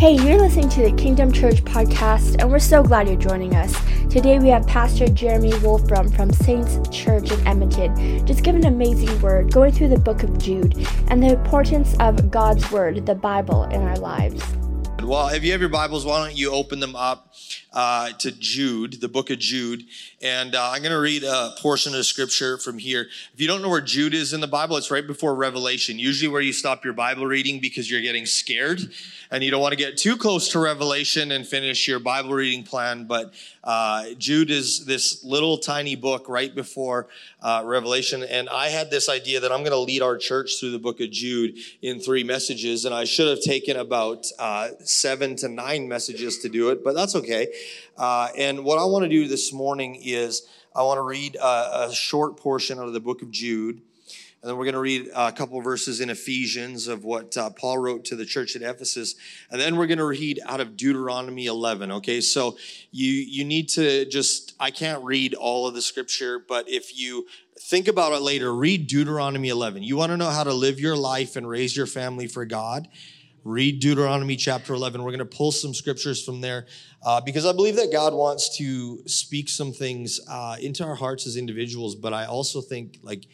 Hey, you're listening to the Kingdom Church podcast, and we're so glad you're joining us. Today we have Pastor Jeremy Wolfram from Saints Church in Edmonton, just giving an amazing word, going through the book of Jude and the importance of God's word, the Bible, in our lives. Well, if you have your Bibles, why don't you open them up uh, to Jude, the book of Jude. And uh, I'm going to read a portion of scripture from here. If you don't know where Jude is in the Bible, it's right before Revelation, usually where you stop your Bible reading because you're getting scared and you don't want to get too close to Revelation and finish your Bible reading plan. But uh, Jude is this little tiny book right before uh, Revelation. And I had this idea that I'm going to lead our church through the book of Jude in three messages. And I should have taken about uh, seven to nine messages to do it, but that's okay. Uh, and what I want to do this morning is I want to read a, a short portion out of the book of Jude. And then we're going to read a couple verses in Ephesians of what uh, Paul wrote to the church at Ephesus. And then we're going to read out of Deuteronomy 11. Okay, so you you need to just I can't read all of the scripture, but if you think about it later, read Deuteronomy 11. You want to know how to live your life and raise your family for God? Read Deuteronomy chapter 11. We're going to pull some scriptures from there uh, because I believe that God wants to speak some things uh, into our hearts as individuals, but I also think like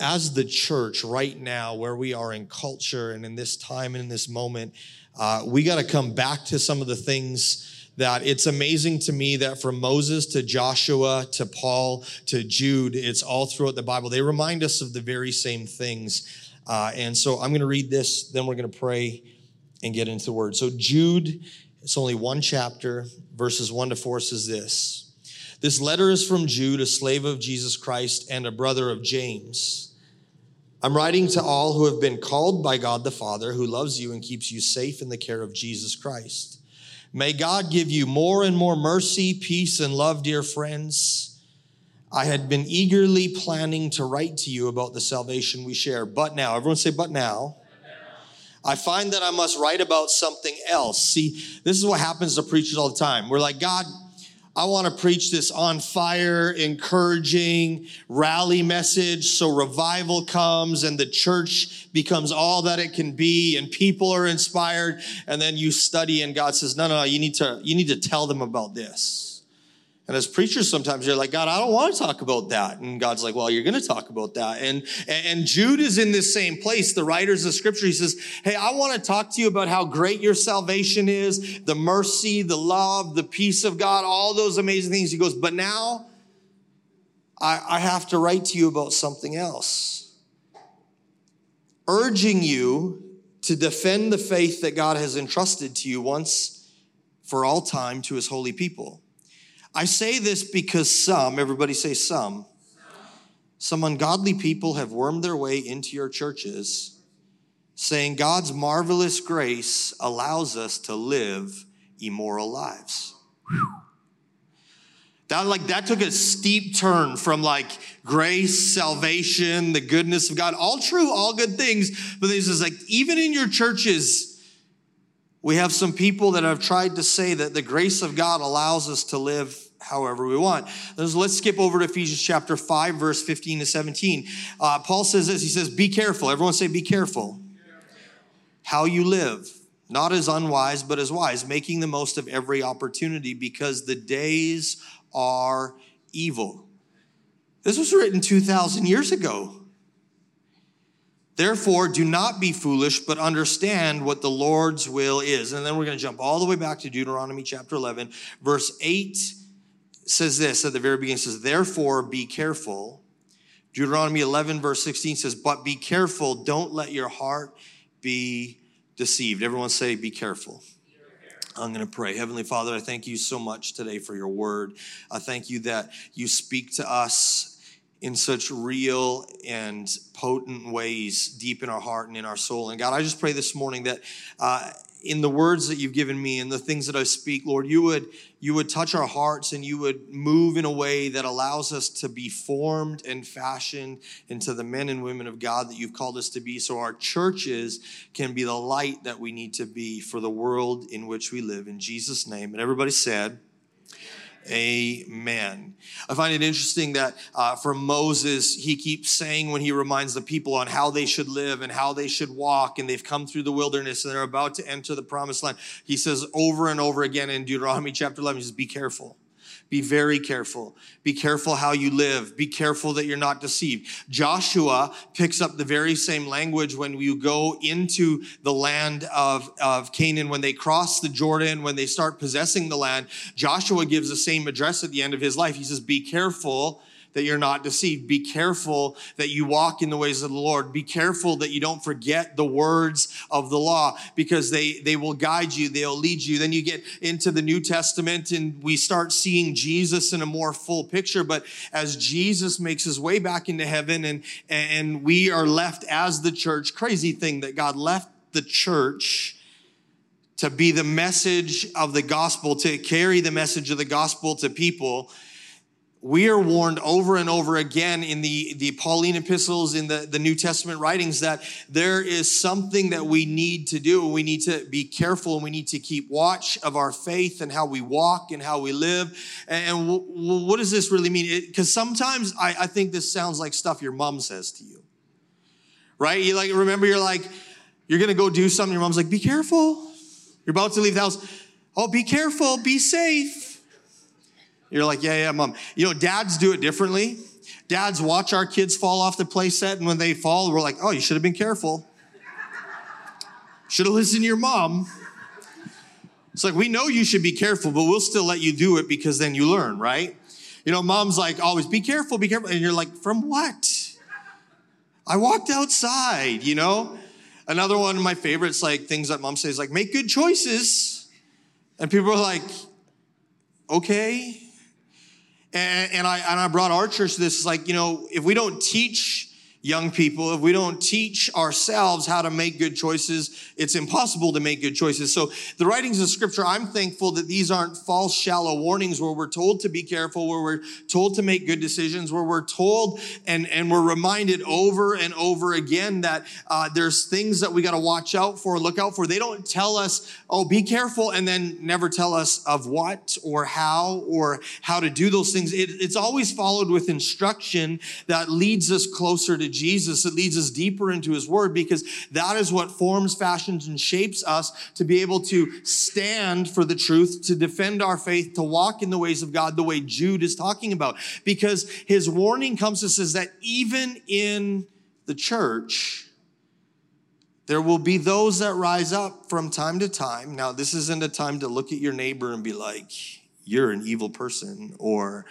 as the church right now, where we are in culture and in this time and in this moment, uh, we got to come back to some of the things that it's amazing to me that from Moses to Joshua to Paul to Jude, it's all throughout the Bible. They remind us of the very same things. Uh, and so I'm going to read this, then we're going to pray and get into the word. So, Jude, it's only one chapter, verses one to four says this. This letter is from Jude, a slave of Jesus Christ and a brother of James. I'm writing to all who have been called by God the Father, who loves you and keeps you safe in the care of Jesus Christ. May God give you more and more mercy, peace, and love, dear friends. I had been eagerly planning to write to you about the salvation we share, but now, everyone say, but now. I find that I must write about something else. See, this is what happens to preachers all the time. We're like, God, I want to preach this on fire, encouraging, rally message so revival comes and the church becomes all that it can be and people are inspired. And then you study and God says, no, no, no, you need to, you need to tell them about this. And as preachers, sometimes you're like, God, I don't want to talk about that. And God's like, well, you're going to talk about that. And, and Jude is in this same place. The writers of scripture, he says, Hey, I want to talk to you about how great your salvation is, the mercy, the love, the peace of God, all those amazing things. He goes, but now I, I have to write to you about something else. Urging you to defend the faith that God has entrusted to you once for all time to his holy people. I say this because some, everybody say some, some ungodly people have wormed their way into your churches, saying God's marvelous grace allows us to live immoral lives. That like that took a steep turn from like grace, salvation, the goodness of God, all true, all good things. But this is like even in your churches, we have some people that have tried to say that the grace of God allows us to live however we want. Let's skip over to Ephesians chapter 5, verse 15 to 17. Uh, Paul says this He says, Be careful. Everyone say, Be careful. How you live, not as unwise, but as wise, making the most of every opportunity because the days are evil. This was written 2,000 years ago. Therefore, do not be foolish, but understand what the Lord's will is. And then we're going to jump all the way back to Deuteronomy chapter 11, verse 8 says this at the very beginning says, Therefore, be careful. Deuteronomy 11, verse 16 says, But be careful, don't let your heart be deceived. Everyone say, Be careful. I'm going to pray. Heavenly Father, I thank you so much today for your word. I thank you that you speak to us in such real and potent ways deep in our heart and in our soul. And God, I just pray this morning that uh, in the words that you've given me and the things that I speak, Lord, you would you would touch our hearts and you would move in a way that allows us to be formed and fashioned into the men and women of God that you've called us to be so our churches can be the light that we need to be for the world in which we live in Jesus name. And everybody said Amen. I find it interesting that uh, for Moses, he keeps saying when he reminds the people on how they should live and how they should walk, and they've come through the wilderness and they're about to enter the promised land. He says over and over again in Deuteronomy chapter 11, he says, Be careful. Be very careful. Be careful how you live. Be careful that you're not deceived. Joshua picks up the very same language when you go into the land of, of Canaan, when they cross the Jordan, when they start possessing the land. Joshua gives the same address at the end of his life. He says, Be careful that you're not deceived. Be careful that you walk in the ways of the Lord. Be careful that you don't forget the words of the law because they, they will guide you, they'll lead you. Then you get into the New Testament and we start seeing Jesus in a more full picture. But as Jesus makes his way back into heaven and, and we are left as the church, crazy thing that God left the church to be the message of the gospel, to carry the message of the gospel to people we are warned over and over again in the, the Pauline epistles, in the, the New Testament writings, that there is something that we need to do. We need to be careful and we need to keep watch of our faith and how we walk and how we live. And, w- what does this really mean? Because sometimes I, I think this sounds like stuff your mom says to you, right? You like, remember, you're like, you're gonna go do something, your mom's like, be careful. You're about to leave the house. Oh, be careful, be safe you're like, yeah, yeah, mom. You know, dads do it differently. Dads watch our kids fall off the play set, and when they fall, we're like, oh, you should have been careful. Should have listened to your mom. It's like, we know you should be careful, but we'll still let you do it because then you learn, right? You know, mom's like, always, be careful, be careful. And you're like, from what? I walked outside, you know? Another one of my favorites, like things that mom says, like, make good choices. And people are like, okay. And, and, I, and I brought our church to this, like, you know, if we don't teach young people, if we don't teach ourselves how to make good choices, it's impossible to make good choices. So the writings of scripture, I'm thankful that these aren't false, shallow warnings where we're told to be careful, where we're told to make good decisions, where we're told and, and we're reminded over and over again that uh, there's things that we got to watch out for, look out for. They don't tell us, oh, be careful, and then never tell us of what or how or how to do those things. It, it's always followed with instruction that leads us closer to Jesus. It leads us deeper into his word because that is what forms, fashions, and shapes us to be able to stand for the truth, to defend our faith, to walk in the ways of God the way Jude is talking about. Because his warning comes to us is that even in the church, there will be those that rise up from time to time. Now, this isn't a time to look at your neighbor and be like, you're an evil person, or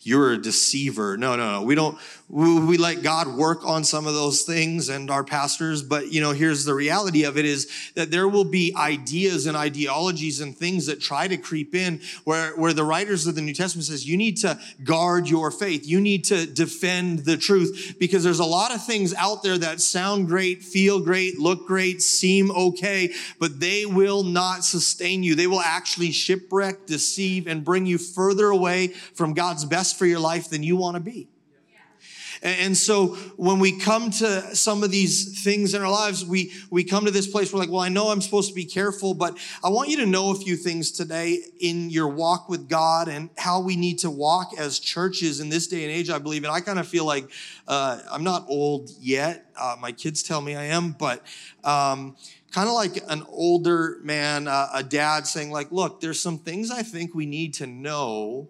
you're a deceiver. No, no, no. We don't, we, let God work on some of those things and our pastors. But, you know, here's the reality of it is that there will be ideas and ideologies and things that try to creep in where, where the writers of the New Testament says, you need to guard your faith. You need to defend the truth because there's a lot of things out there that sound great, feel great, look great, seem okay, but they will not sustain you. They will actually shipwreck, deceive, and bring you further away from God's best for your life than you want to be. And so when we come to some of these things in our lives, we, we come to this place where like, well, I know I'm supposed to be careful, but I want you to know a few things today in your walk with God and how we need to walk as churches in this day and age, I believe. And I kind of feel like uh, I'm not old yet. Uh, my kids tell me I am, but um, kind of like an older man, uh, a dad saying like, look, there's some things I think we need to know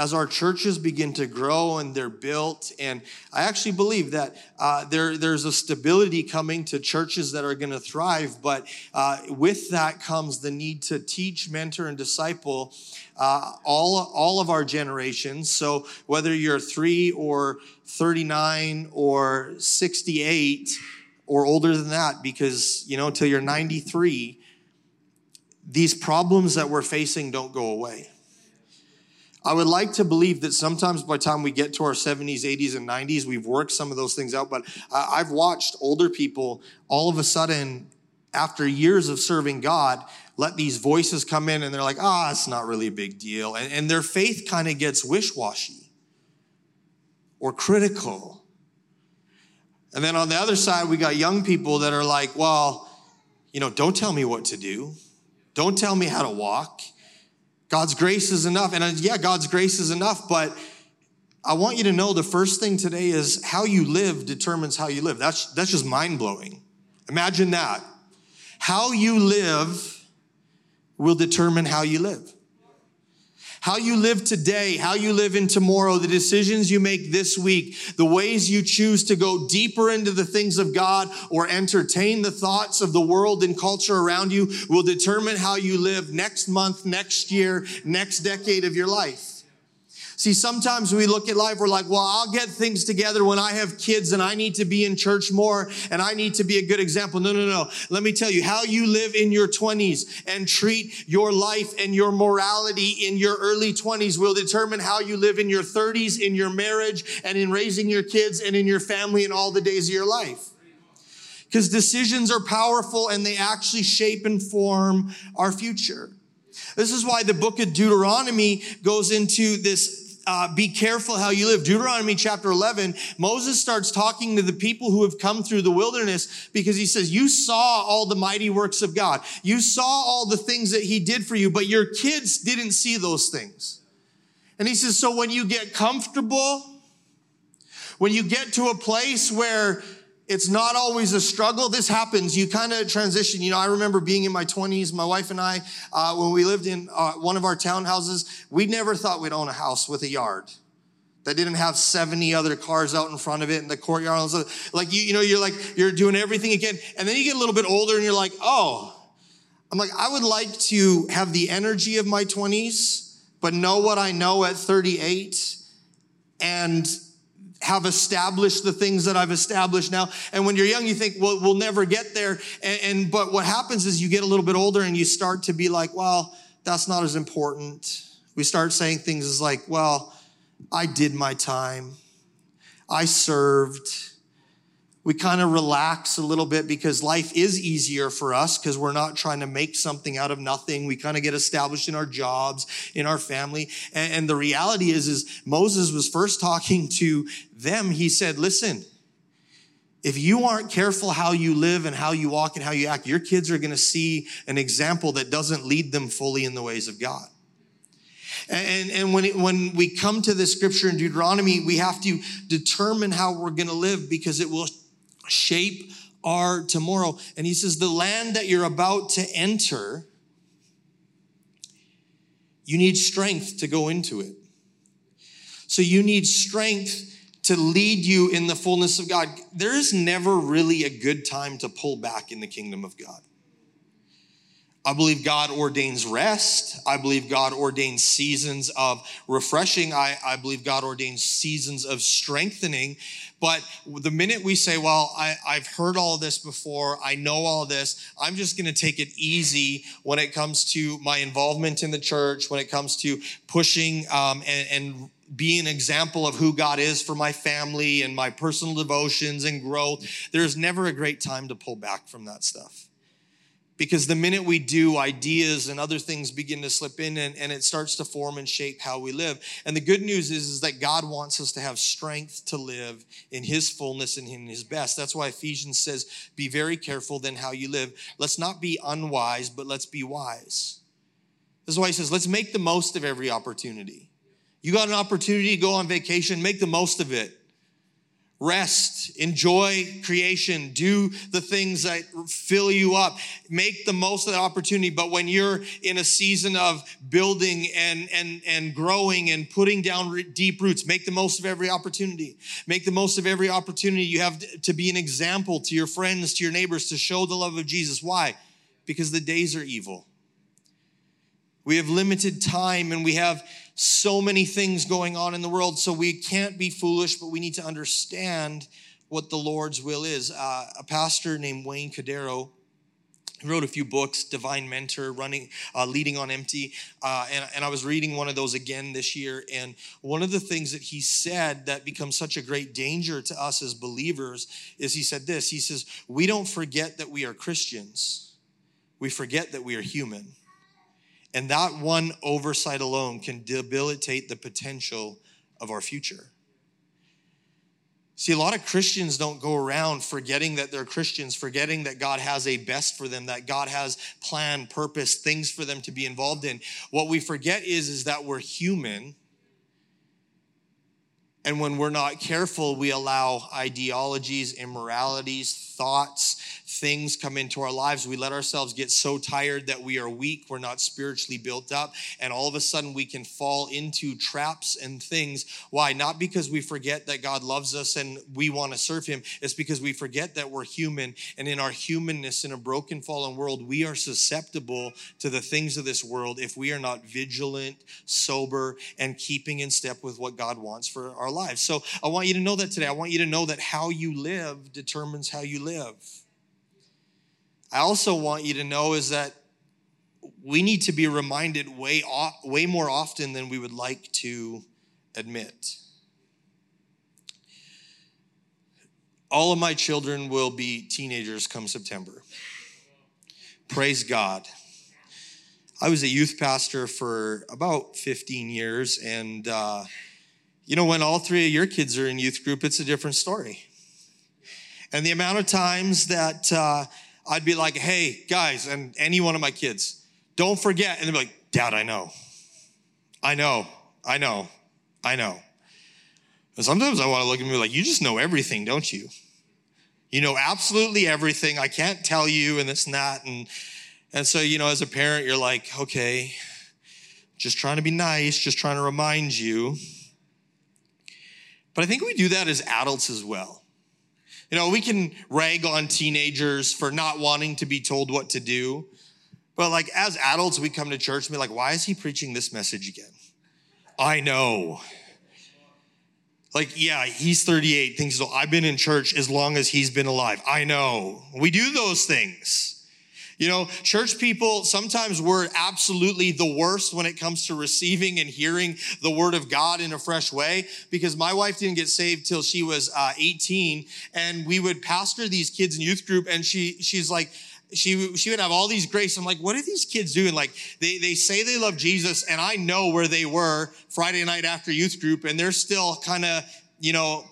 as our churches begin to grow and they're built. And I actually believe that uh, there, there's a stability coming to churches that are going to thrive. But uh, with that comes the need to teach, mentor, and disciple uh, all, all of our generations. So whether you're three or 39 or 68 or older than that, because, you know, until you're 93, these problems that we're facing don't go away. I would like to believe that sometimes by the time we get to our 70s, 80s, and 90s, we've worked some of those things out. But I've watched older people all of a sudden, after years of serving God, let these voices come in and they're like, ah, oh, it's not really a big deal. And, and their faith kind of gets wish washy or critical. And then on the other side, we got young people that are like, well, you know, don't tell me what to do, don't tell me how to walk God's grace is enough. And uh, yeah, God's grace is enough, but I want you to know the first thing today is how you live determines how you live. That's, that's just mind blowing. Imagine that. How you live will determine how you live. How you live today, how you live in tomorrow, the decisions you make this week, the ways you choose to go deeper into the things of God or entertain the thoughts of the world and culture around you will determine how you live next month, next year, next decade of your life. See, sometimes we look at life, we're like, well, I'll get things together when I have kids and I need to be in church more and I need to be a good example. No, no, no. Let me tell you, how you live in your 20s and treat your life and your morality in your early 20s will determine how you live in your 30s, in your marriage, and in raising your kids and in your family and all the days of your life because decisions are powerful and they actually shape and form our future. This is why the book of Deuteronomy goes into this uh, be careful how you live. Deuteronomy chapter 11, Moses starts talking to the people who have come through the wilderness because he says, You saw all the mighty works of God. You saw all the things that he did for you, but your kids didn't see those things. And he says, So when you get comfortable, when you get to a place where it's not always a struggle. This happens. You kind of transition. You know, I remember being in my 20s, my wife and I, uh, when we lived in uh, one of our townhouses, we never thought we'd own a house with a yard that didn't have 70 other cars out in front of it in the courtyard. Like, you, you know, you're like, you're doing everything again. And then you get a little bit older and you're like, oh, I'm like, I would like to have the energy of my 20s, but know what I know at 38 and have established the things that I've established now. And when you're young, you think, well, we'll never get there. And, and, but what happens is you get a little bit older and you start to be like, well, that's not as important. We start saying things as like, well, I did my time. I served we kind of relax a little bit because life is easier for us because we're not trying to make something out of nothing. We kind of get established in our jobs, in our family. And, and, the reality is, is Moses was first talking to them. He said, listen, if you aren't careful how you live and how you walk and how you act, your kids are going to see an example that doesn't lead them fully in the ways of God. And, and when, it, when we come to this scripture in Deuteronomy, we have to determine how we're going to live because it will shape our tomorrow. And he says, the land that you're about to enter, you need strength to go into it. So you need strength to lead you in the fullness of God. There is never really a good time to pull back in the kingdom of God. I believe God ordains rest. I believe God ordains seasons of refreshing. I, I believe God ordains seasons of strengthening. But the minute we say, well, I, have heard all this before, I know all this, I'm just going to take it easy when it comes to my involvement in the church, when it comes to pushing um, and, and an example of who God is for my family and my personal devotions and growth. There's never a great time to pull back from that stuff because the minute we do, ideas and other things begin to slip in and, and it starts to form and shape how we live. And the good news is, is that God wants us to have strength to live in His fullness and in His best. That's why Ephesians says, be very careful then how you live. Let's not be unwise, but let's be wise. This is why He says, let's make the most of every opportunity. You got an opportunity to go on vacation, make the most of it rest, enjoy creation, do the things that fill you up, make the most of that opportunity. But when you're in a season of building and, and, and growing and putting down deep roots, make the most of every opportunity. Make the most of every opportunity you have to be an example to your friends, to your neighbors, to show the love of Jesus. Why? Because the days are evil. We have limited time and we have so many things going on in the world, so we can't be foolish, but we need to understand what the Lord's will is. Uh, a pastor named Wayne Cordeiro wrote a few books divine mentor running uh, leading on empty uh, and, and i was reading one of those again this year and one of the things that he said that becomes such a great danger to us as believers is he said this he says we don't forget that we are christians we forget that we are human and that one oversight alone can debilitate the potential of our future. See, a lot of Christians don't go around forgetting that they're Christians, forgetting that God has a best for them, that God has plan, purpose, things for them to be involved in. What we forget is, is that we're human. And when we're not careful, we allow ideologies, immoralities, thoughts, things come into our lives. We let ourselves get so tired that we are weak, we're not spiritually built up, and all of a sudden we can fall into traps and things. Why? Not because we forget that God loves us and we want to serve Him, it's because we forget that we're human, and in our humanness, in a broken, fallen world, we are susceptible to the things of this world if we are not vigilant, sober, and keeping in step with what God wants for our lives. So I want you to know that today. I want you to know that how you live determines how you live live. I also want you to know is that we need to be reminded way, way more often than we would like to admit. All of my children will be teenagers come September. Praise God. I was a youth pastor for about 15 years, and uh, you know, when all three of your kids are in youth group, it's a different story. And the amount of times that uh, I'd be like, hey, guys, and any one of my kids, don't forget. And they'd be like, Dad, I know. I know. I know. I know. And sometimes I want to look at me like, you just know everything, don't you? You know absolutely everything. I can't tell you, and and that. And, and so, you know, as a parent, you're like, okay, just trying to be nice, just trying to remind you. But I think we do that as adults as well. You know, we can rag on teenagers for not wanting to be told what to do. But like as adults, we come to church and be like, why is he preaching this message again? I know. Like, yeah, he's 38, thinks. I've been in church as long as he's been alive. I know. We do those things. You know, church people, sometimes we're absolutely the worst when it comes to receiving and hearing the word of God in a fresh way because my wife didn't get saved till she was uh, 18 and we would pastor these kids in youth group and she, she's like, she she would have all these grace. I'm like, what are these kids doing? Like they they say they love Jesus, and I know where they were Friday night after youth group, and they're still kind of you know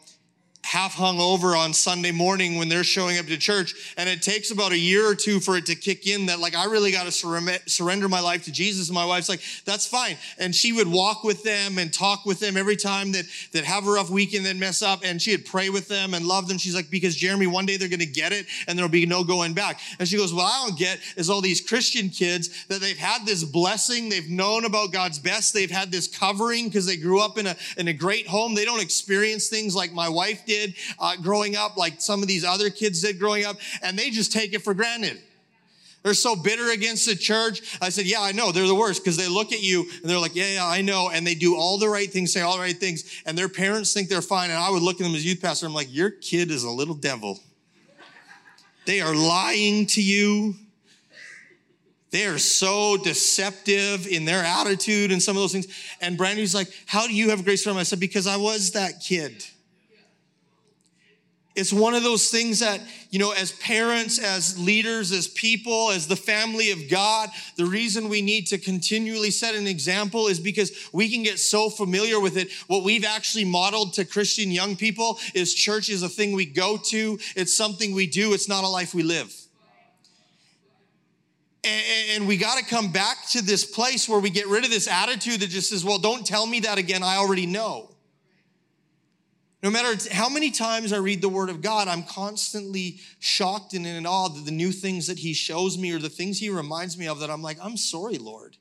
half hung over on Sunday morning when they're showing up to church. And it takes about a year or two for it to kick in that, like, I really got to surrender my life to Jesus. And my wife's like, that's fine. And she would walk with them and talk with them every time that, that have a rough weekend, then mess up. And she'd pray with them and love them. She's like, because Jeremy, one day they're going to get it and there'll be no going back. And she goes, what I don't get is all these Christian kids that they've had this blessing. They've known about God's best. They've had this covering because they grew up in a, in a great home. They don't experience things like my wife did did uh, growing up, like some of these other kids did growing up, and they just take it for granted. They're so bitter against the church. I said, Yeah, I know. They're the worst because they look at you and they're like, Yeah, yeah, I know. And they do all the right things, say all the right things, and their parents think they're fine. And I would look at them as youth pastor. I'm like, Your kid is a little devil. They are lying to you. They are so deceptive in their attitude and some of those things. And Brandy's like, How do you have grace for them? I said, Because I was that kid. It's one of those things that, you know, as parents, as leaders, as people, as the family of God, the reason we need to continually set an example is because we can get so familiar with it. What we've actually modeled to Christian young people is church is a thing we go to, it's something we do, it's not a life we live. And, we got to come back to this place where we get rid of this attitude that just says, well, don't tell me that again. I already know. No matter how many times I read the Word of God, I'm constantly shocked and in awe of the new things that He shows me or the things He reminds me of that I'm like, I'm sorry, Lord.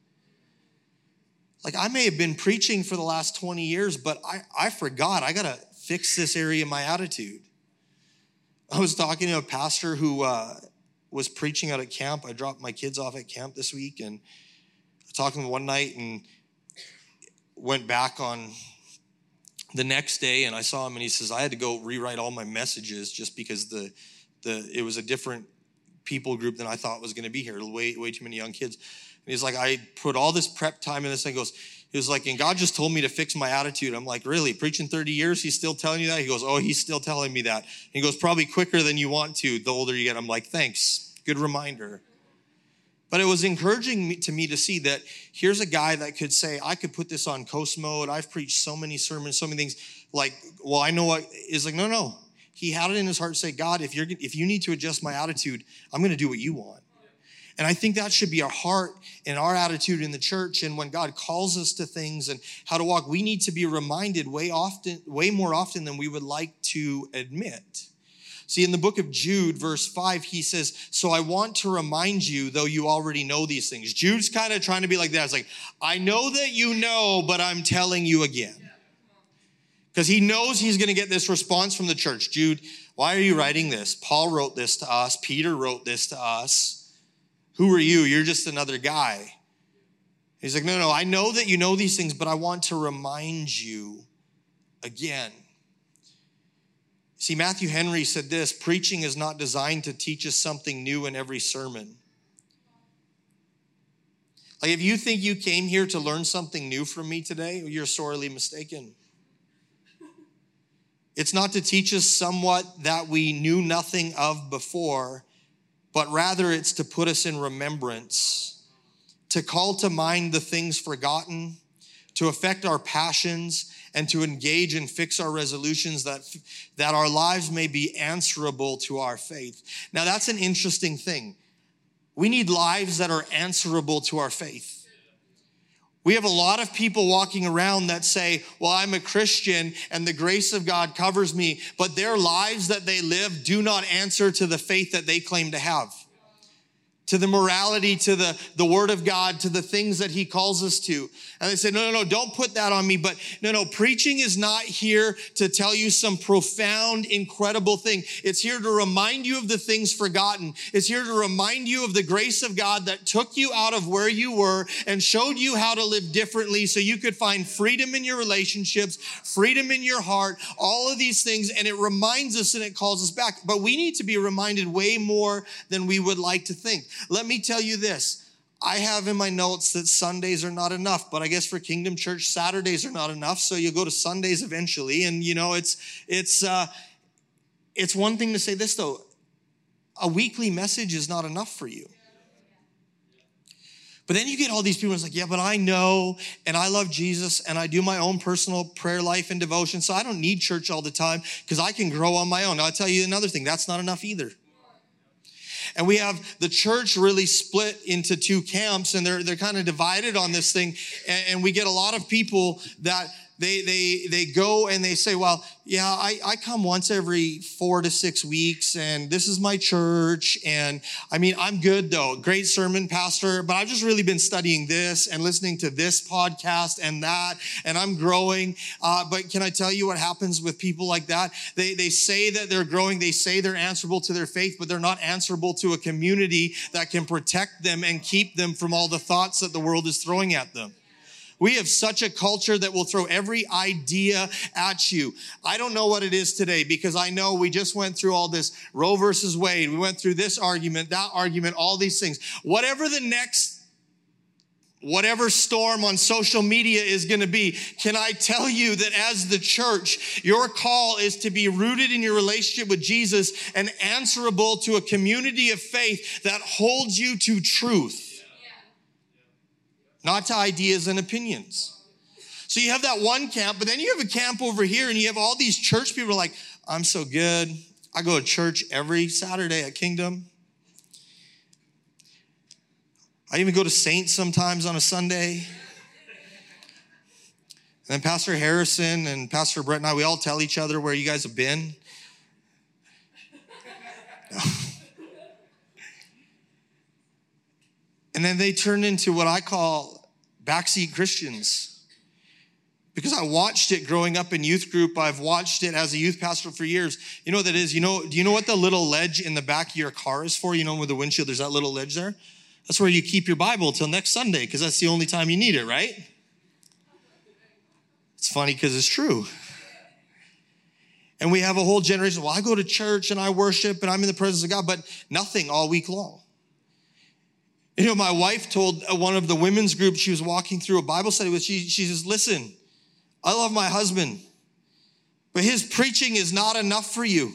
Like, I may have been preaching for the last 20 years, but I, I forgot. I got to fix this area of my attitude. I was talking to a pastor who uh, was preaching out at camp. I dropped my kids off at camp this week and I talked to him one night and went back on the next day and I saw him and he says, I had to go rewrite all my messages just because the, the it was a different people group than I thought was going to be here. Way, way too many young kids. And he's like, I put all this prep time in this thing. He goes, he was like, and God just told me to fix my attitude. I'm like, really? Preaching 30 years, he's still telling you that? He goes, oh, he's still telling me that. He goes, probably quicker than you want to the older you get. I'm like, thanks. Good reminder. But it was encouraging to me to see that here's a guy that could say, I could put this on coast mode. I've preached so many sermons, so many things. Like, well, I know what is like, no, no. he had it in his heart to say, God, if, you're, if you need to adjust my attitude, I'm going to do what you want. And I think that should be our heart and our attitude in the church. And when God calls us to things and how to walk, we need to be reminded way often, way more often than we would like to admit. See, in the book of Jude, verse 5, he says, So I want to remind you, though you already know these things. Jude's kind of trying to be like that. It's like, I know that you know, but I'm telling you again. Because he knows he's going to get this response from the church. Jude, why are you writing this? Paul wrote this to us, Peter wrote this to us. Who are you? You're just another guy. He's like, No, no, I know that you know these things, but I want to remind you again. See, Matthew Henry said this preaching is not designed to teach us something new in every sermon. Like, if you think you came here to learn something new from me today, you're sorely mistaken. It's not to teach us somewhat that we knew nothing of before, but rather it's to put us in remembrance, to call to mind the things forgotten, to affect our passions, and to engage and fix our resolutions that, that our lives may be answerable to our faith. Now, that's an interesting thing. We need lives that are answerable to our faith. We have a lot of people walking around that say, Well, I'm a Christian and the grace of God covers me, but their lives that they live do not answer to the faith that they claim to have to the morality, to the, the word of God, to the things that he calls us to. And they say, no, no, no, don't put that on me. But no, no, preaching is not here to tell you some profound, incredible thing. It's here to remind you of the things forgotten. It's here to remind you of the grace of God that took you out of where you were and showed you how to live differently so you could find freedom in your relationships, freedom in your heart, all of these things. And it reminds us and it calls us back. But we need to be reminded way more than we would like to think. Let me tell you this. I have in my notes that Sundays are not enough, but I guess for Kingdom Church, Saturdays are not enough. So you go to Sundays eventually. And you know, it's, it's, uh, it's one thing to say this though. A weekly message is not enough for you. But then you get all these people it's like, yeah, but I know and I love Jesus and I do my own personal prayer life and devotion. So I don't need church all the time because I can grow on my own. Now, I'll tell you another thing. That's not enough either. And we have the church really split into two camps and they're, they're kind of divided on this thing. And, and we get a lot of people that they they they go and they say, well, yeah, I, I come once every four to six weeks, and this is my church. And I mean, I'm good though. Great sermon, Pastor, but I've just really been studying this and listening to this podcast and that, and I'm growing. Uh, but can I tell you what happens with people like that? They they say that they're growing, they say they're answerable to their faith, but they're not answerable to a community that can protect them and keep them from all the thoughts that the world is throwing at them. We have such a culture that will throw every idea at you. I don't know what it is today because I know we just went through all this Roe versus Wade. We went through this argument, that argument, all these things. Whatever the next whatever storm on social media is going to be, can I tell you that as the church, your call is to be rooted in your relationship with Jesus and answerable to a community of faith that holds you to truth not to ideas and opinions. So you have that one camp, but then you have a camp over here and you have all these church people like, I'm so good. I go to church every Saturday at Kingdom. I even go to Saints sometimes on a Sunday. And then Pastor Harrison and Pastor Brett and I, we all tell each other where you guys have been. And then they turn into what I call backseat Christians. Because I watched it growing up in youth group. I've watched it as a youth pastor for years. You know what that is? You know, do you know what the little ledge in the back of your car is for? You know, with the windshield, there's that little ledge there? That's where you keep your Bible till next Sunday, because that's the only time you need it, right? It's funny because it's true. And we have a whole generation. Well, I go to church and I worship and I'm in the presence of God, but nothing all week long. You know, my wife told uh, one of the women's groups she was walking through a Bible study with, she, she says, Listen, I love my husband, but his preaching is not enough for you.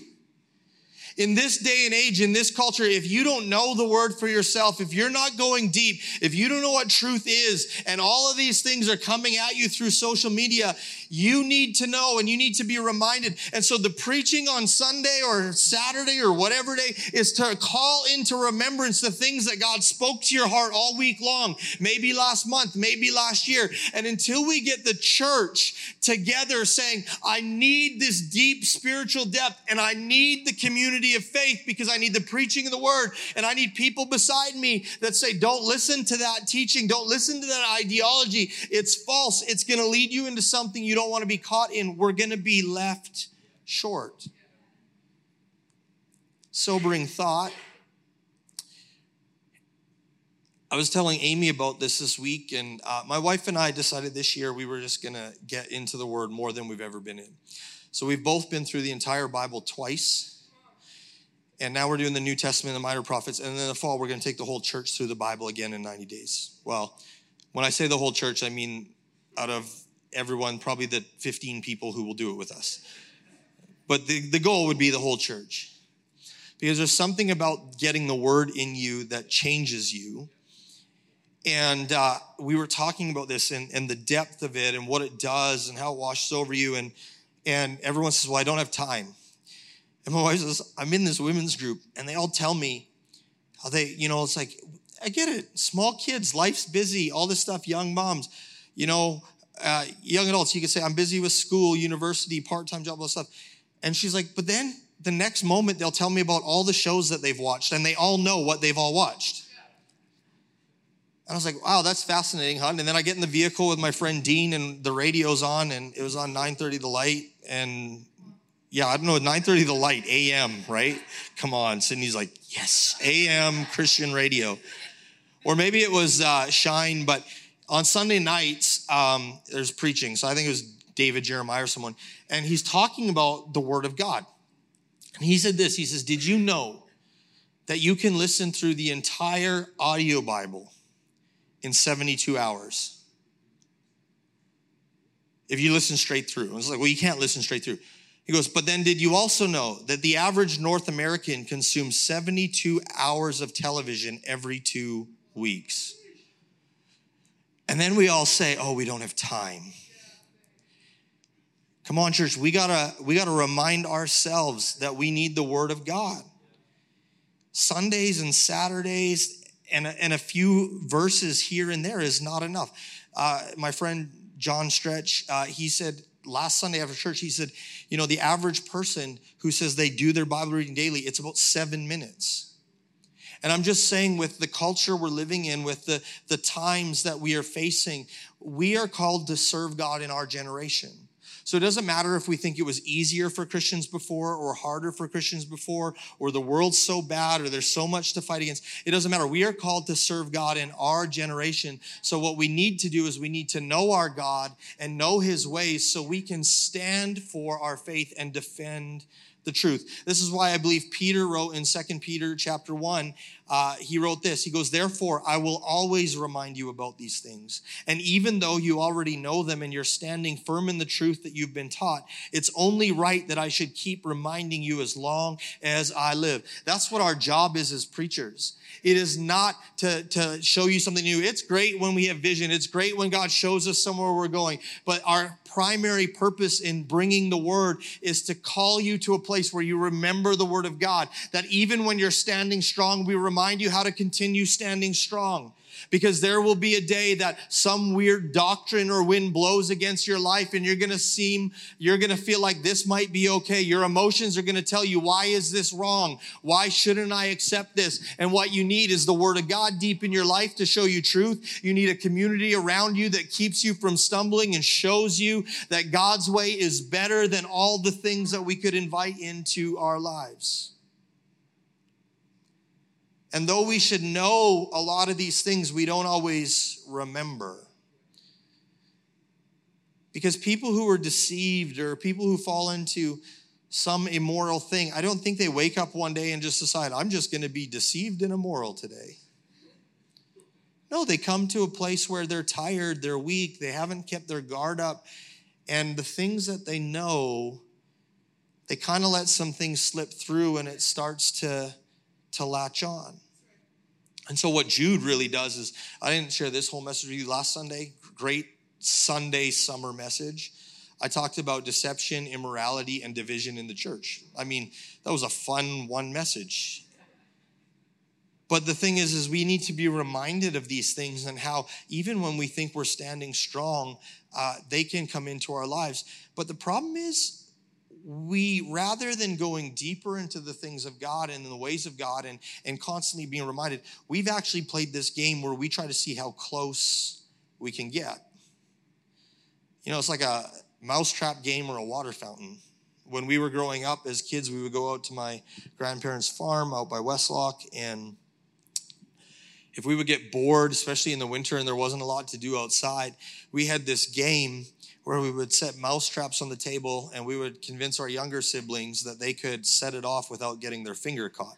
In this day and age, in this culture, if you don't know the word for yourself, if you're not going deep, if you don't know what truth is, and all of these things are coming at you through social media, you need to know and you need to be reminded. And so the preaching on Sunday or Saturday or whatever day is to call into remembrance the things that God spoke to your heart all week long, maybe last month, maybe last year. And until we get the church together saying, I need this deep spiritual depth and I need the community of faith because I need the preaching of the word and I need people beside me that say, don't listen to that teaching. Don't listen to that ideology. It's false. It's going to lead you into something you don't don't want to be caught in, we're going to be left short. Sobering thought. I was telling Amy about this this week, and uh, my wife and I decided this year we were just going to get into the Word more than we've ever been in. So we've both been through the entire Bible twice, and now we're doing the New Testament and the minor prophets, and then in the fall we're going to take the whole church through the Bible again in 90 days. Well, when I say the whole church, I mean out of everyone, probably the 15 people who will do it with us. But the, the goal would be the whole church. Because there's something about getting the word in you that changes you. And uh, we were talking about this and, and the depth of it and what it does and how it washes over you. And, and everyone says, Well, I don't have time. And my wife says, I'm in this women's group, and they all tell me how they, you know, it's like, I get it. Small kids, life's busy, all this stuff, young moms, you know, uh, young adults, you could say, I'm busy with school, university, part time job, all this stuff. And she's like, but then the next moment they'll tell me about all the shows that they've watched, and they all know what they've all watched. And I was like, wow, that's fascinating, hon. And then I get in the vehicle with my friend Dean, and the radio's on, and it was on 9:30 The Light, and yeah, I don't know, 9:30 The Light, AM, right? Come on, Sydney's like, yes, AM Christian radio, or maybe it was uh, Shine, but on Sunday nights, um, there's preaching. So I think it was David Jeremiah or someone, and he's talking about the Word of God. And he said this He says, Did you know that you can listen through the entire audio Bible in 72 hours? If you listen straight through. And it's like, well, you can't listen straight through. Goes, but then did you also know that the average North American consumes 72 hours of television every two weeks? And then we all say, oh, we don't have time. Come on, church, we gotta, we gotta remind ourselves that we need the word of God. Sundays and Saturdays and a, and a few verses here and there is not enough. Uh, my friend John Stretch, uh, he said last Sunday after church, he said, you know, the average person who says they do their Bible reading daily, it's about seven minutes. And I'm just saying, with the culture we're living in, with the, the times that we are facing, we are called to serve God in our generation. So it doesn't matter if we think it was easier for Christians before or harder for Christians before, or the world's so bad or there's so much to fight against. It doesn't matter. We are called to serve God in our generation. So what we need to do is we need to know our God and know his ways so we can stand for our faith and defend the truth. This is why I believe Peter wrote in Second Peter chapter 1, uh, he wrote this. He goes, Therefore, I will always remind you about these things. And even though you already know them and you're standing firm in the truth that you've been taught, it's only right that I should keep reminding you as long as I live. That's what our job is as preachers. It is not to, to show you something new. It's great when we have vision. It's great when God shows us somewhere we're going. But our primary purpose in bringing the word is to call you to a place where you remember the word of God. That even when you're standing strong, we remind you how to continue standing strong because there will be a day that some weird doctrine or wind blows against your life and you're going to seem, you're going to feel like this might be okay. Your emotions are going to tell you, why is this wrong? Why shouldn't I accept this? And what you need is the word of God deep in your life to show you truth. You need a community around you that keeps you from stumbling and shows you that God's way is better than all the things that we could invite into our lives. And though we should know a lot of these things, we don't always remember. Because people who are deceived or people who fall into some immoral thing, I don't think they wake up one day and just decide, I'm just going to be deceived and immoral today. No, they come to a place where they're tired, they're weak, they haven't kept their guard up, and the things that they know they kind of let some things slip through and it starts to, to latch on. And so, what Jude really does is, I didn't share this whole message with you last Sunday. Great Sunday summer message. I talked about deception, immorality, and division in the church. I mean, that was a fun one message. But the thing is, is we need to be reminded of these things and how even when we think we're standing strong, uh, they can come into our lives. But the problem is, we rather than going deeper into the things of God and the ways of God and, and constantly being reminded, we've actually played this game where we try to see how close we can get. You know, it's like a mousetrap game or a water fountain. When we were growing up as kids, we would go out to my grandparents' farm out by Westlock, and if we would get bored, especially in the winter and there wasn't a lot to do outside, we had this game where we would set mouse traps on the table and we would convince our younger siblings that they could set it off without getting their finger caught.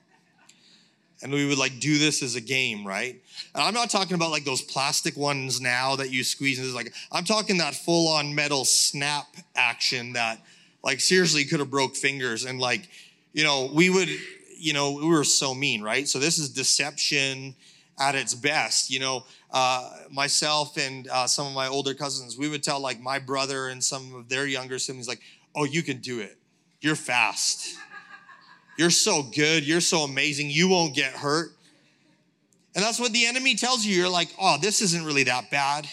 And we would like do this as a game, right? And I'm not talking about like those plastic ones now that you squeeze It's like I'm talking that full on metal snap action that like seriously could have broke fingers and like you know we would you know we were so mean right so this is deception at its best you know uh, myself and uh, some of my older cousins, we would tell like my brother and some of their younger siblings, like, oh, you can do it. You're fast. You're so good. You're so amazing. You won't get hurt. And that's what the enemy tells you. You're like, oh, this isn't really that bad.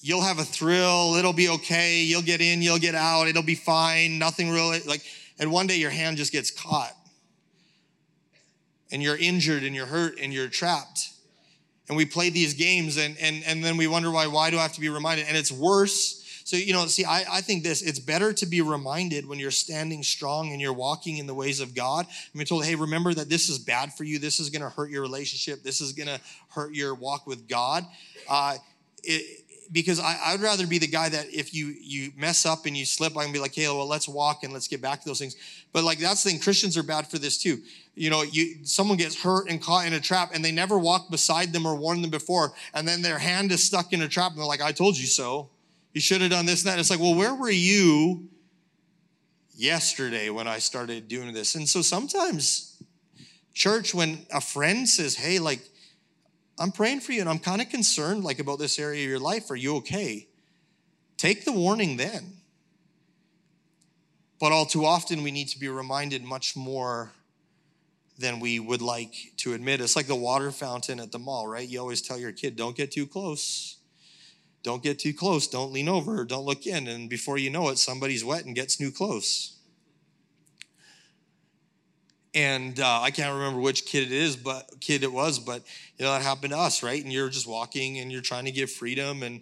You'll have a thrill. It'll be okay. You'll get in, you'll get out. It'll be fine. Nothing really, like, and one day your hand just gets caught. And you're injured and you're hurt and you're trapped and we play these games and, and, and then we wonder why, why do I have to be reminded? And it's worse. So, you know, see, I, I think this, it's better to be reminded when you're standing strong and you're walking in the ways of God. I mean, told, hey, remember that this is bad for you. This is going to hurt your relationship. This is going to hurt your walk with God. Uh, it, because I, would rather be the guy that if you you mess up and you slip, I can be like, hey, well, let's walk and let's get back to those things. But like that's the thing, Christians are bad for this too. You know, you someone gets hurt and caught in a trap and they never walked beside them or warned them before, and then their hand is stuck in a trap and they're like, I told you so. You should have done this and that. It's like, well, where were you yesterday when I started doing this? And so sometimes, church, when a friend says, hey, like, I'm praying for you and I'm kind of concerned like about this area of your life. Are you okay? Take the warning then. But all too often we need to be reminded much more than we would like to admit. It's like the water fountain at the mall, right? You always tell your kid, don't get too close. Don't get too close. Don't lean over. Don't look in. And before you know it, somebody's wet and gets new clothes. and uh, I can't remember which kid it is, but kid it was, but you know that happened to us, right? And you're just walking and you're trying to give freedom, and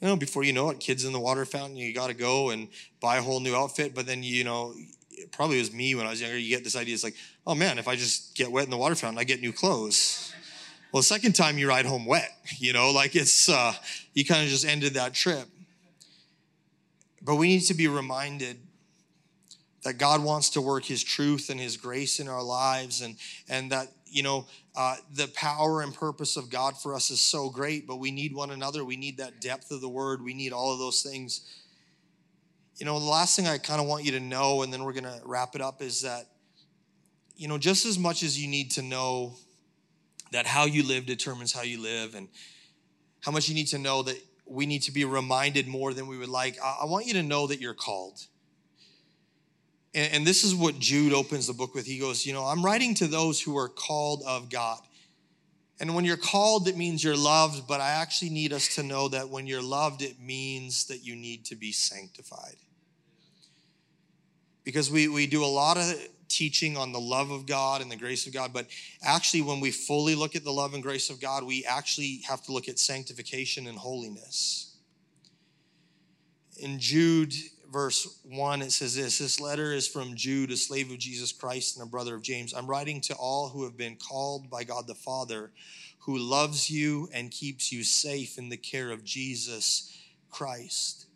you know before you know it, kids in the water fountain, you got to go and buy a whole new outfit. But then you know, it probably was me when I was younger. You get this idea, it's like, oh man, if I just get wet in the water fountain, I get new clothes. Well, the second time you ride home wet, you know, like it's uh, you kind of just ended that trip. But we need to be reminded that God wants to work His truth and His grace in our lives, and, and that, you know, uh, the power and purpose of God for us is so great, but we need one another. We need that depth of the word. We need all of those things. You know, the last thing I kind of want you to know, and then we're going to wrap it up, is that, you know, just as much as you need to know that how you live determines how you live, and how much you need to know that we need to be reminded more than we would like, I, I want you to know that you're called. And, and this is what Jude opens the book with. He goes, You know, I'm writing to those who are called of God. And when you're called, it means you're loved, but I actually need us to know that when you're loved, it means that you need to be sanctified. Because we, we do a lot of teaching on the love of God and the grace of God, but actually, when we fully look at the love and grace of God, we actually have to look at sanctification and holiness. In Jude, verse 1, it says this This letter is from Jude, a slave of Jesus Christ and a brother of James. I'm writing to all who have been called by God the Father, who loves you and keeps you safe in the care of Jesus Christ.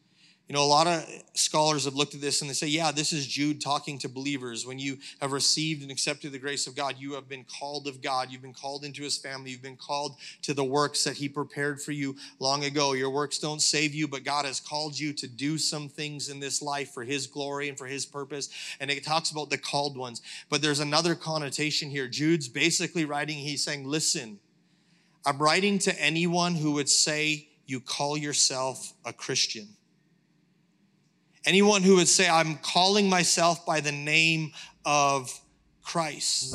You know, a lot of scholars have looked at this and they say, yeah, this is Jude talking to believers. When you have received and accepted the grace of God, you have been called of God. You've been called into his family. You've been called to the works that he prepared for you long ago. Your works don't save you, but God has called you to do some things in this life for his glory and for his purpose. And it talks about the called ones. But there's another connotation here. Jude's basically writing, he's saying, listen, I'm writing to anyone who would say you call yourself a Christian. Anyone who would say, I'm calling myself by the name of Christ.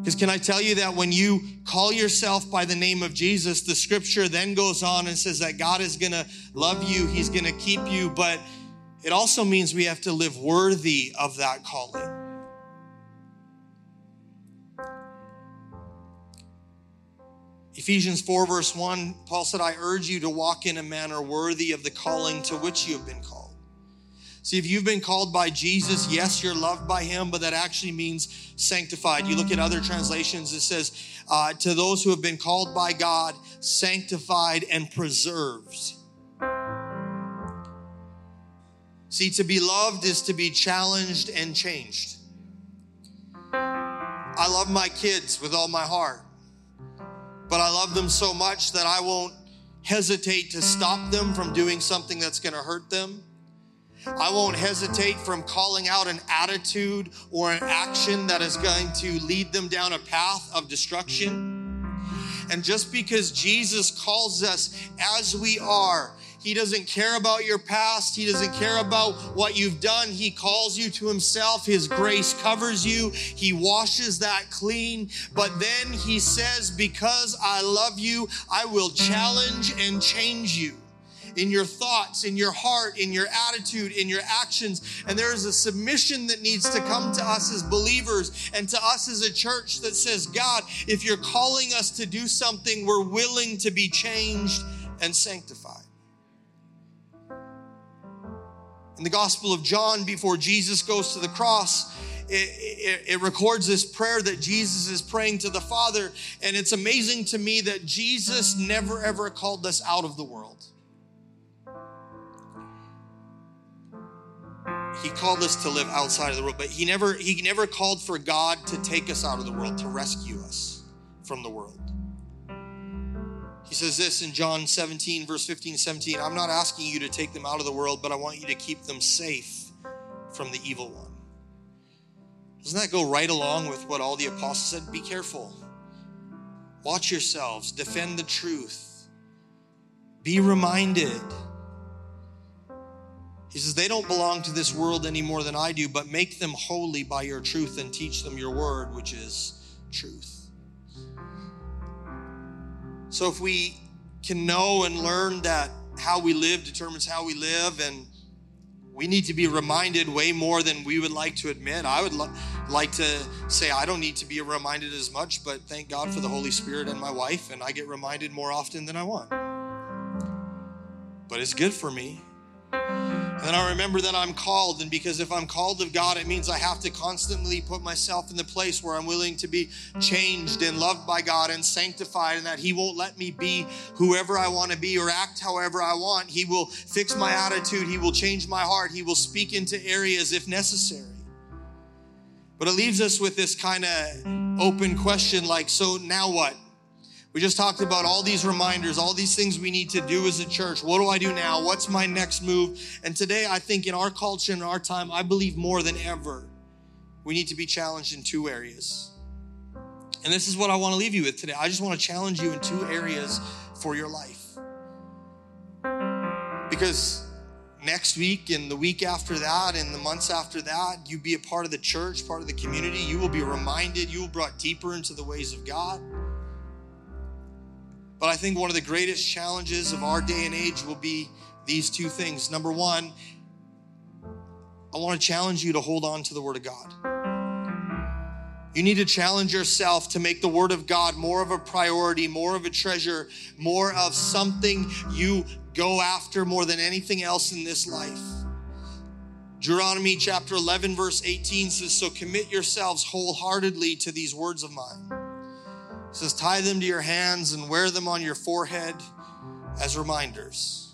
Because can I tell you that when you call yourself by the name of Jesus, the scripture then goes on and says that God is going to love you, He's going to keep you, but it also means we have to live worthy of that calling. Ephesians 4, verse 1, Paul said, I urge you to walk in a manner worthy of the calling to which you have been called. See, if you've been called by Jesus, yes, you're loved by him, but that actually means sanctified. You look at other translations, it says, uh, to those who have been called by God, sanctified and preserved. See, to be loved is to be challenged and changed. I love my kids with all my heart, but I love them so much that I won't hesitate to stop them from doing something that's going to hurt them I won't hesitate from calling out an attitude or an action that is going to lead them down a path of destruction. And just because Jesus calls us as we are, he doesn't care about your past. He doesn't care about what you've done. He calls you to himself. His grace covers you. He washes that clean. But then he says, Because I love you, I will challenge and change you in your thoughts, in your heart, in your attitude, in your actions. And there is a submission that needs to come to us as believers and to us as a church that says, God, if you're calling us to do something, we're willing to be changed and sanctified. In the Gospel of John, before Jesus goes to the cross, it, it, it, records this prayer that Jesus is praying to the Father. And it's amazing to me that Jesus never ever called us out of the world. He called us to live outside of the world but he never he never called for god to take us out of the world to rescue us from the world. He says this in john 17 verse 15 17 i'm not asking you to take them out of the world but i want you to keep them safe from the evil one. Doesn't that go right along with what all the apostles said? Be careful. Watch yourselves. Defend the truth. Be reminded he says, They don't belong to this world any more than I do, but make them holy by your truth and teach them your word, which is truth. So if we can know and learn that how we live determines how we live, and we need to be reminded way more than we would like to admit. I would lo- like to say I don't need to be reminded as much, but thank God for the Holy Spirit and my wife, and I get reminded more often than I want. But it's good for me. And I remember that I'm called, and because if I'm called of God, it means I have to constantly put myself in the place where I'm willing to be changed and loved by God and sanctified, and that He won't let me be whoever I want to be or act however I want. He will fix my attitude, He will change my heart, He will speak into areas if necessary. But it leaves us with this kind of open question like, so now what? We just talked about all these reminders, all these things we need to do as a church. What do I do now? What's my next move? And today, I think in our culture, in our time, I believe more than ever, we need to be challenged in two areas. And this is what I want to leave you with today. I just want to challenge you in two areas for your life. Because next week and the week after that and the months after that, you be a part of the church, part of the community. You will be reminded, you will brought deeper into the ways of God. But I think one of the greatest challenges of our day and age will be these two things. Number one, I want to challenge you to hold on to the Word of God. You need to challenge yourself to make the Word of God more of a priority, more of a treasure, more of something you go after more than anything else in this life. Deuteronomy chapter 11, verse 18 says, So commit yourselves wholeheartedly to these words of mine. It says, tie them to your hands and wear them on your forehead as reminders.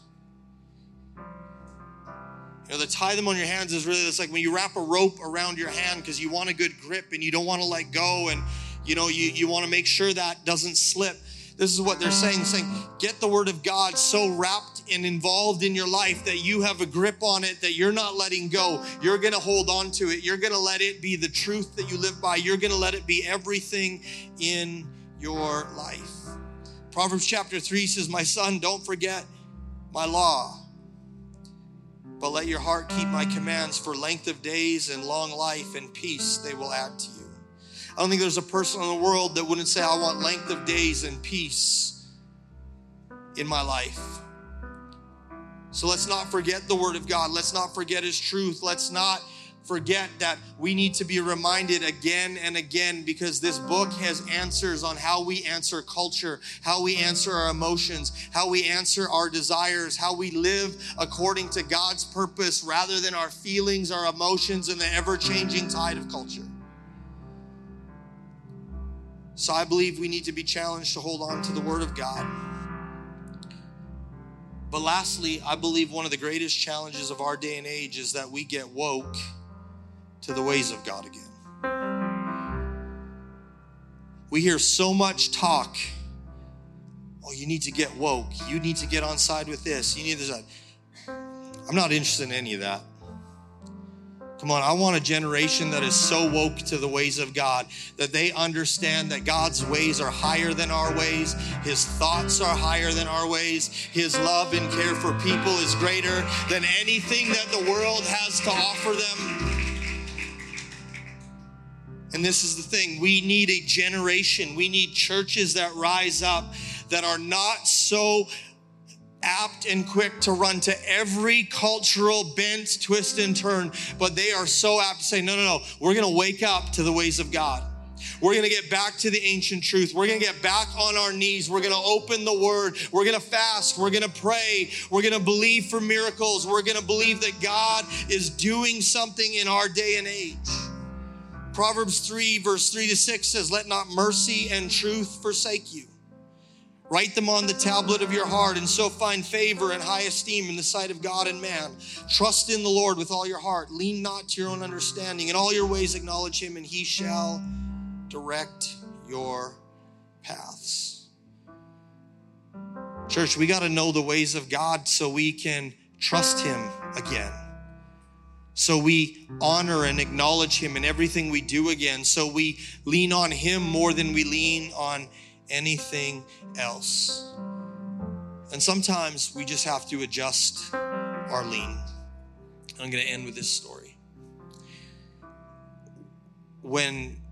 You know, the tie them on your hands is really, it's like when you wrap a rope around your hand because you want a good grip and you don't want to let go and, you know, you, you want to make sure that doesn't slip. This is what they're saying, saying, get the word of God so wrapped and involved in your life that you have a grip on it, that you're not letting go. You're going to hold on to it. You're going to let it be the truth that you live by. You're going to let it be everything in your life. Proverbs chapter 3 says, My son, don't forget my law but let your heart keep my commands for length of days and long life and peace they will add to you. I don't think there's a person in the world that wouldn't say, I want length of days and peace in my life. So let's not forget the Word of God. Let's not forget His truth. Let's not forget that we need to be reminded again and again because this book has answers on how we answer culture, how we answer our emotions, how we answer our desires, how we live according to God's purpose rather than our feelings, our emotions, and the ever changing tide of culture. So I believe we need to be challenged to hold on to the Word of God. But lastly, I believe one of the greatest challenges of our day and age is that we get woke to the ways of God again. We hear so much talk. Oh, you need to get woke. You need to get on side with this. You need this. I'm not interested in any of that. Come on, I want a generation that is so woke to the ways of God that they understand that God's ways are higher than our ways, His thoughts are higher than our ways, His love and care for people is greater than anything that the world has to offer them. And this is the thing we need a generation, we need churches that rise up that are not so apt and quick to run to every cultural bent, twist, and turn, but they are so apt to say, no, no, no, we're gonna wake up to the ways of God. We're going to get back to the ancient truth. We're going to get back on our knees. We're going to open the word. We're going to fast. We're going to pray. We're going to believe for miracles. We're going to believe that God is doing something in our day and age. Proverbs 3, verse 3 to 6 says, Let not mercy and truth forsake you. Write them on the tablet of your heart, and so find favor and high esteem in the sight of God and man. Trust in the Lord with all your heart. Lean not to your own understanding. In all your ways, acknowledge him, and he shall direct your paths. Church, we got to know the ways of God so we can trust him again. So we honor and acknowledge him in everything we do again. So we lean on him more than we lean on anything else. And sometimes we just have to adjust our lean. I'm going to end with this story. When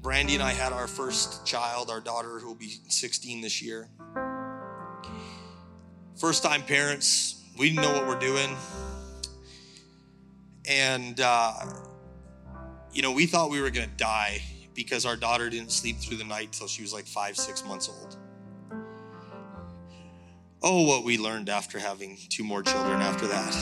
Brandy and I had our first child, our daughter, who will be 16 this year, first time parents, we didn't know what we're doing. And, uh, you know, we thought we were going to die because our daughter didn't sleep through the night till she was like five, six months old. Oh, what we learned after having two more children after that.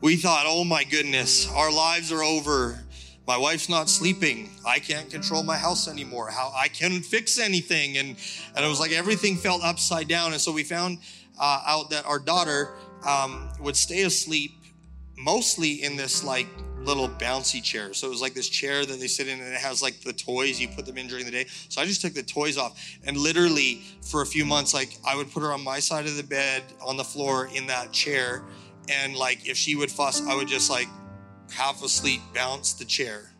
We thought, oh my goodness, our lives are over. My wife's not sleeping. I can't control my house anymore. How I can't fix anything. And, and it was like everything felt upside down. And so we found uh, out that our daughter um, would stay asleep mostly in this like little bouncy chair. So it was like this chair that they sit in and it has like the toys, you put them in during the day. So I just took the toys off and literally for a few months, like I would put her on my side of the bed on the floor in that chair. And like if she would fuss, I would just like half asleep bounce the chair.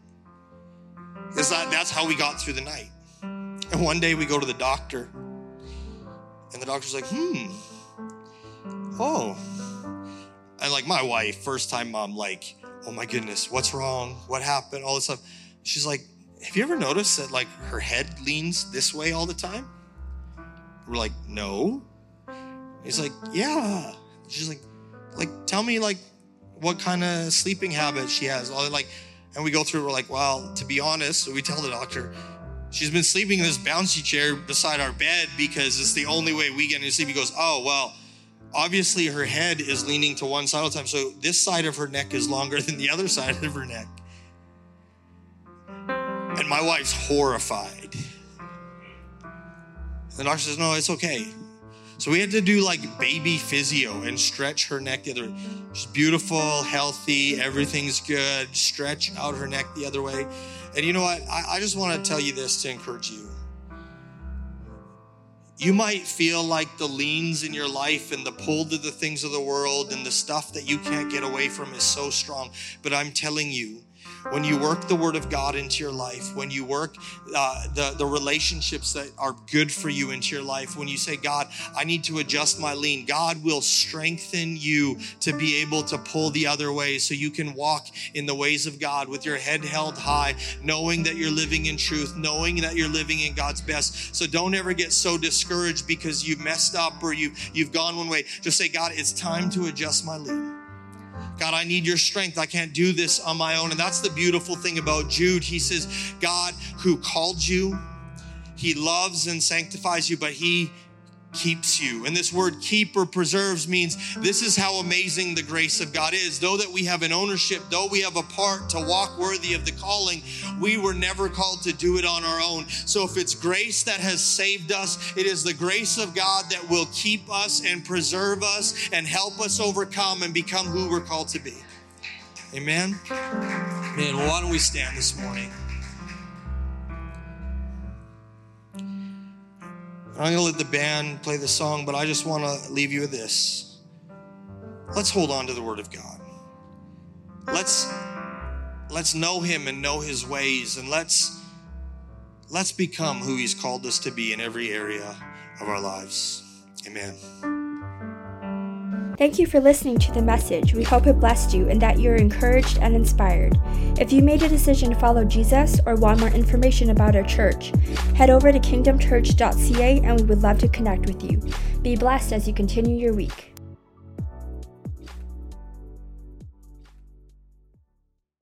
Is that that's how we got through the night. And one day we go to the doctor and the doctor's like, hmm, oh. And like my wife, first time mom, like, oh my goodness, what's wrong? What happened? All this stuff. She's like, have you ever noticed that like her head leans this way all the time? We're like, no. He's like, yeah. She's like, like, tell me like what kind of sleeping habits she has. All like, and we go through. We're like, well, to be honest, so we tell the doctor, she's been sleeping in this bouncy chair beside our bed because it's the only way we get into sleep. He goes, oh well, obviously her head is leaning to one side all the time. So this side of her neck is longer than the other side of her neck. And my wife's horrified. The doctor says, no, it's okay. So we had to do like baby physio and stretch her neck the other way. She's beautiful, healthy, everything's good. Stretch out her neck the other way. And you know what? I, I just want to tell you this to encourage you. You might feel like the leans in your life and the pull to the things of the world and the stuff that you can't get away from is so strong. But I'm telling you, when you work the Word of God into your life, when you work uh, the, the relationships that are good for you into your life, when you say, God, I need to adjust my lean, God will strengthen you to be able to pull the other way so you can walk in the ways of God with your head held high, knowing that you're living in truth, knowing that you're living in God's best. So don't ever get so discouraged because you've messed up or you, you've gone one way. Just say, God, it's time to adjust my lean. God, I need your strength. I can't do this on my own. And that's the beautiful thing about Jude. He says, God who called you, he loves and sanctifies you, but he keeps you. And this word keep or preserves means this is how amazing the grace of God is. Though that we have an ownership, though we have a part to walk worthy of the calling, we were never called to do it on our own. So if it's grace that has saved us, it is the grace of God that will keep us and preserve us and help us overcome and become who we're called to be. Amen. Man, why don't we stand this morning? I'm going to let the band play the song, but I just want to leave you with this. Let's hold on to the word of God. Let's let's know him and know his ways and let's let's become who he's called us to be in every area of our lives. Amen. Thank you for listening to the message. We hope it blessed you and that you're encouraged and inspired. If you made a decision to follow Jesus or want more information about our church, head over to kingdomchurch.ca and we would love to connect with you. Be blessed as you continue your week.